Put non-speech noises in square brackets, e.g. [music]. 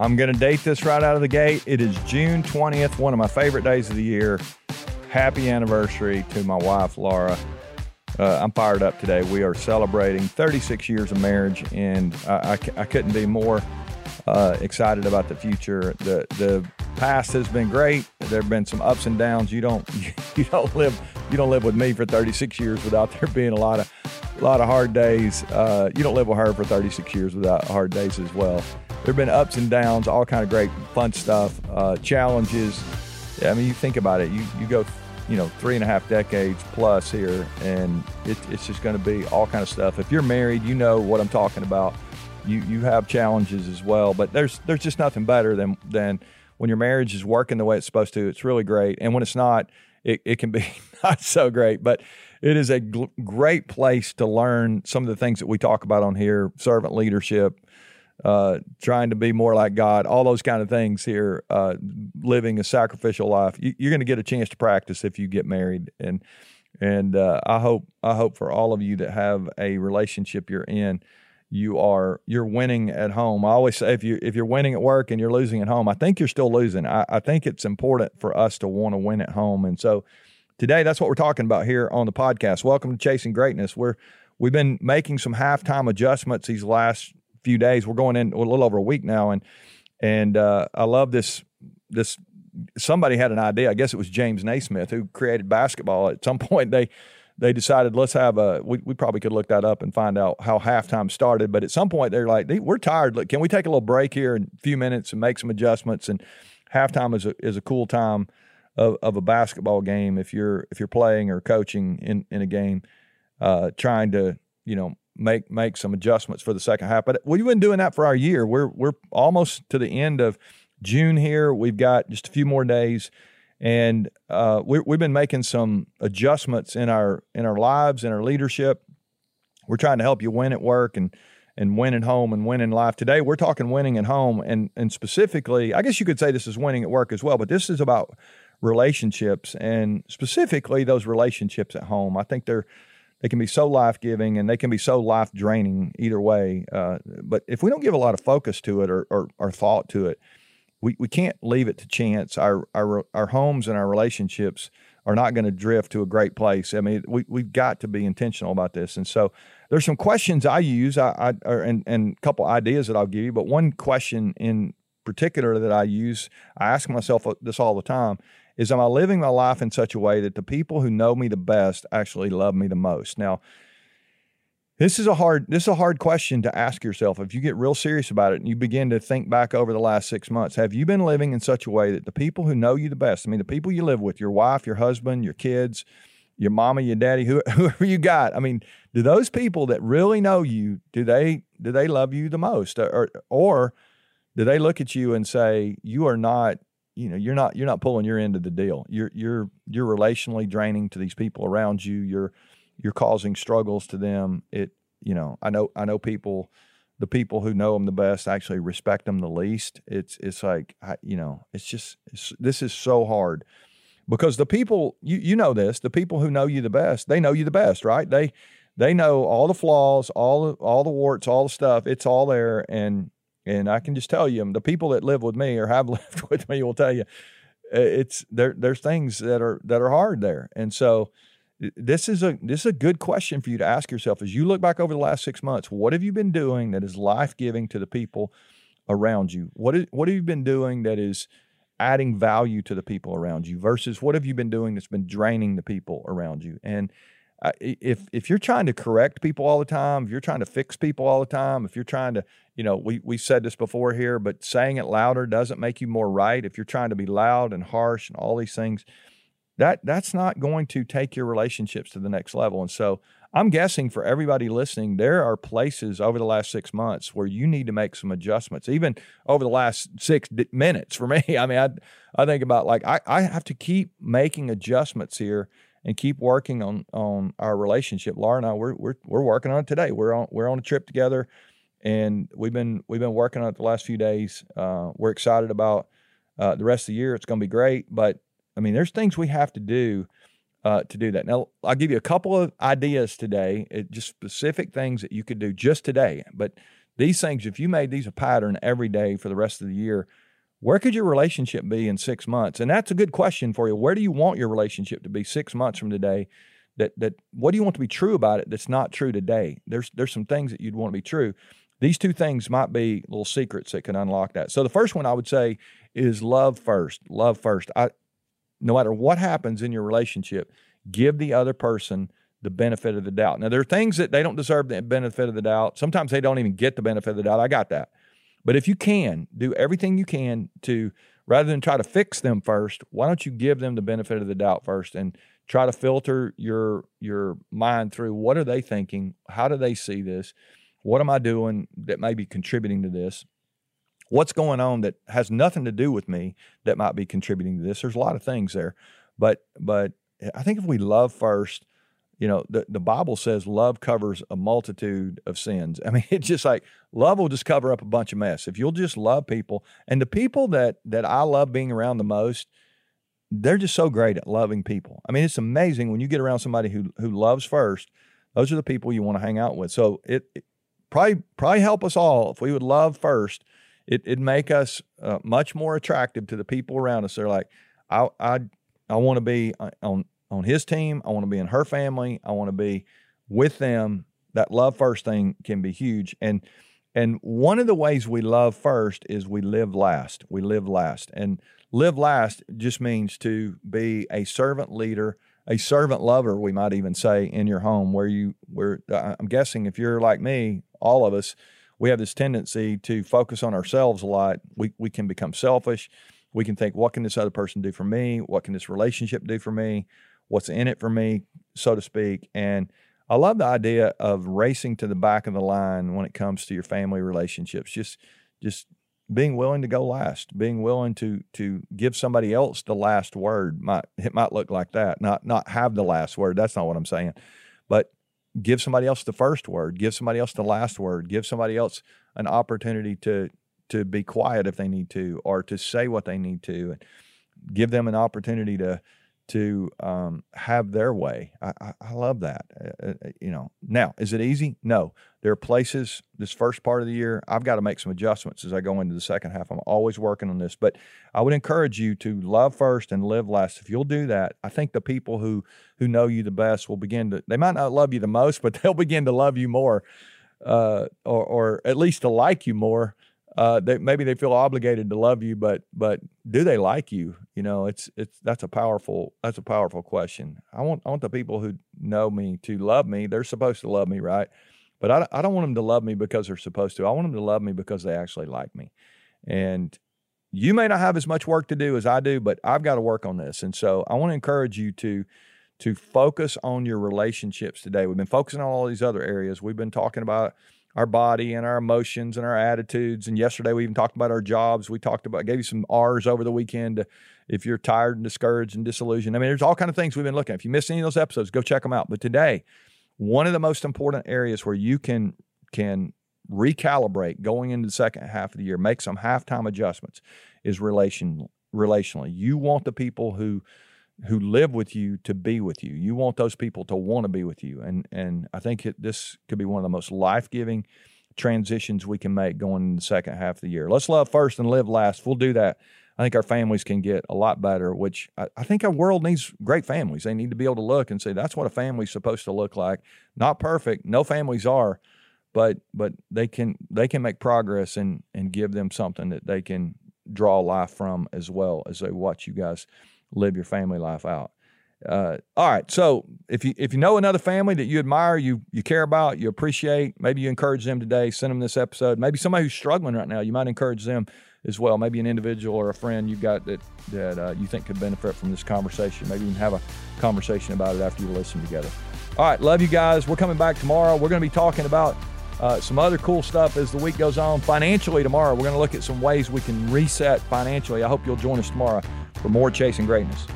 I'm going to date this right out of the gate. It is June 20th, one of my favorite days of the year. Happy anniversary to my wife, Laura. Uh, I'm fired up today. We are celebrating 36 years of marriage, and I, I, I couldn't be more uh, excited about the future. The the past has been great. There have been some ups and downs. You don't [laughs] you don't live you don't live with me for 36 years without there being a lot of a lot of hard days. Uh, you don't live with her for 36 years without hard days as well. There have been ups and downs, all kind of great fun stuff, uh, challenges. I mean, you think about it. You you go you know three and a half decades plus here, and it, it's just going to be all kind of stuff. If you're married, you know what I'm talking about. You you have challenges as well, but there's there's just nothing better than than when your marriage is working the way it's supposed to. It's really great, and when it's not, it, it can be [laughs] not so great. But it is a gl- great place to learn some of the things that we talk about on here: servant leadership, uh, trying to be more like God, all those kind of things here, uh, living a sacrificial life. You, are going to get a chance to practice if you get married, and and uh, I hope I hope for all of you that have a relationship you're in, you are you're winning at home. I always say if you if you're winning at work and you're losing at home, I think you're still losing. I, I think it's important for us to want to win at home, and so today that's what we're talking about here on the podcast. Welcome to Chasing Greatness. We're we've been making some halftime adjustments these last few days. We're going in a little over a week now, and and uh, I love this this. Somebody had an idea. I guess it was James Naismith who created basketball. At some [laughs] point, they they decided let's have a. We, we probably could look that up and find out how halftime started. But at some point, they're like, we're tired. Look, can we take a little break here in a few minutes and make some adjustments? And halftime is a is a cool time of, of a basketball game if you're if you're playing or coaching in in a game, uh, trying to you know make make some adjustments for the second half. But we've been doing that for our year. We're we're almost to the end of June here. We've got just a few more days, and uh, we, we've been making some adjustments in our in our lives and our leadership. We're trying to help you win at work and and win at home and win in life. Today we're talking winning at home and and specifically, I guess you could say this is winning at work as well, but this is about relationships and specifically those relationships at home. I think they're they can be so life giving and they can be so life draining either way. Uh, but if we don't give a lot of focus to it or, or, or, thought to it, we, we can't leave it to chance. Our, our, our homes and our relationships are not going to drift to a great place. I mean, we, we've got to be intentional about this. And so there's some questions I use I, I and, and a couple ideas that I'll give you. But one question in particular that I use, I ask myself this all the time is am I living my life in such a way that the people who know me the best actually love me the most? Now, this is a hard this is a hard question to ask yourself. If you get real serious about it and you begin to think back over the last 6 months, have you been living in such a way that the people who know you the best, I mean the people you live with, your wife, your husband, your kids, your mama, your daddy, [laughs] whoever you got, I mean, do those people that really know you, do they do they love you the most or or do they look at you and say you are not you know you're not you're not pulling your end of the deal. You're you're you're relationally draining to these people around you. You're you're causing struggles to them. It you know I know I know people the people who know them the best actually respect them the least. It's it's like I, you know it's just it's, this is so hard because the people you you know this the people who know you the best they know you the best right they they know all the flaws all all the warts all the stuff it's all there and and I can just tell you, the people that live with me or have [laughs] lived with me will tell you, uh, it's there. There's things that are that are hard there, and so uh, this is a this is a good question for you to ask yourself as you look back over the last six months. What have you been doing that is life giving to the people around you? What is, what have you been doing that is adding value to the people around you versus what have you been doing that's been draining the people around you? And if if you're trying to correct people all the time, if you're trying to fix people all the time, if you're trying to, you know, we we said this before here, but saying it louder doesn't make you more right. If you're trying to be loud and harsh and all these things, that that's not going to take your relationships to the next level. And so, I'm guessing for everybody listening, there are places over the last six months where you need to make some adjustments. Even over the last six minutes, for me, [laughs] I mean, I I think about like I I have to keep making adjustments here and keep working on on our relationship. Laura and I we're we're we're working on it today. We're on we're on a trip together, and we've been we've been working on it the last few days. Uh, we're excited about uh, the rest of the year. It's going to be great, but I mean, there's things we have to do uh, to do that. Now, I'll give you a couple of ideas today, it, just specific things that you could do just today. But these things, if you made these a pattern every day for the rest of the year, where could your relationship be in six months? And that's a good question for you. Where do you want your relationship to be six months from today? That that what do you want to be true about it that's not true today? There's there's some things that you'd want to be true. These two things might be little secrets that can unlock that. So the first one I would say is love first. Love first. I no matter what happens in your relationship, give the other person the benefit of the doubt. Now, there are things that they don't deserve the benefit of the doubt. Sometimes they don't even get the benefit of the doubt. I got that. But if you can, do everything you can to, rather than try to fix them first, why don't you give them the benefit of the doubt first and try to filter your your mind through what are they thinking? How do they see this? What am I doing that may be contributing to this? What's going on that has nothing to do with me that might be contributing to this? There's a lot of things there. But but I think if we love first, you know, the, the Bible says love covers a multitude of sins. I mean, [laughs] it's just like love will just cover up a bunch of mess. If you'll just love people, and the people that that I love being around the most, they're just so great at loving people. I mean, it's amazing when you get around somebody who who loves first. Those are the people you want to hang out with. So it, it probably probably help us all if we would love first. It it'd make us uh, much more attractive to the people around us. They're like, I I I want to be uh, on on his team. I want to be in her family. I want to be with them. That love first thing can be huge. And and one of the ways we love first is we live last. We live last. And live last just means to be a servant leader, a servant lover, we might even say, in your home where you where uh, I'm guessing if you're like me, all of us, we have this tendency to focus on ourselves a lot. We we can become selfish. We can think, what can this other person do for me? What can this relationship do for me? What's in it for me, so to speak. And I love the idea of racing to the back of the line when it comes to your family relationships. Just just being willing to go last, being willing to to give somebody else the last word. Might it might look like that. Not not have the last word. That's not what I'm saying. But give somebody else the first word, give somebody else the last word, give somebody else an opportunity to to be quiet if they need to or to say what they need to and give them an opportunity to to um, have their way. I, I, I love that. Uh, uh, uh, you know, now is it easy? No. There are places this first part of the year I've got to make some adjustments as I go into the second half. I'm always working on this, but I would encourage you to love first and live last. If you'll do that, I think the people who who know you the best will begin to. They might not love you the most, [laughs] but they'll begin to love you more, uh, or or at least to like you more uh, they, maybe they feel obligated to love you, but but do they like you? You know, it's it's that's a powerful that's a powerful question. I want I want the people who know me to love me. They're supposed to love me, right? But I, I don't want them to love me because they're supposed to. I want them to love me because they actually like me. And you may not have as much work to do as I do, but I've got to work on this. And so I want to encourage you to to focus on your relationships today. We've been focusing on all these other areas. We've been talking about our body and our emotions and our attitudes. And yesterday we even talked about our jobs. We talked about, gave you some R's over the weekend if you're tired and discouraged and disillusioned. I mean, there's all kind of things we've been looking at. If you missed any of those episodes, go check them out. But today, one of the most important areas where you can can recalibrate going into the second half of the year, make some halftime adjustments, is relation relationally. You want the people who who live with you to be with you. You want those people to want to be with you, and and I think it, this could be one of the most life giving transitions we can make going in the second half of the year. Let's love first and live last. We'll do that. I think our families can get a lot better, which I, I, think our world needs great families. They need to be able to look and say that's what a family's supposed to look like. Not perfect. No families are, but but they can they can make progress and and give them something that they can draw life from as well as they watch you guys live your family life out. Uh, all right. So if you if you know another family that you admire, you you care about, you appreciate, maybe you encourage them today. Send them this episode. Maybe somebody who's struggling right now, you might encourage them as well. Maybe an individual or a friend you've got that that uh, you think could benefit from this conversation. Maybe you can have a conversation about it after you listen together. All right. Love you guys. We're coming back tomorrow. We're going to be talking about. Uh, some other cool stuff as the week goes on. Financially, tomorrow, we're going to look at some ways we can reset financially. I hope you'll join us tomorrow for more Chasing Greatness.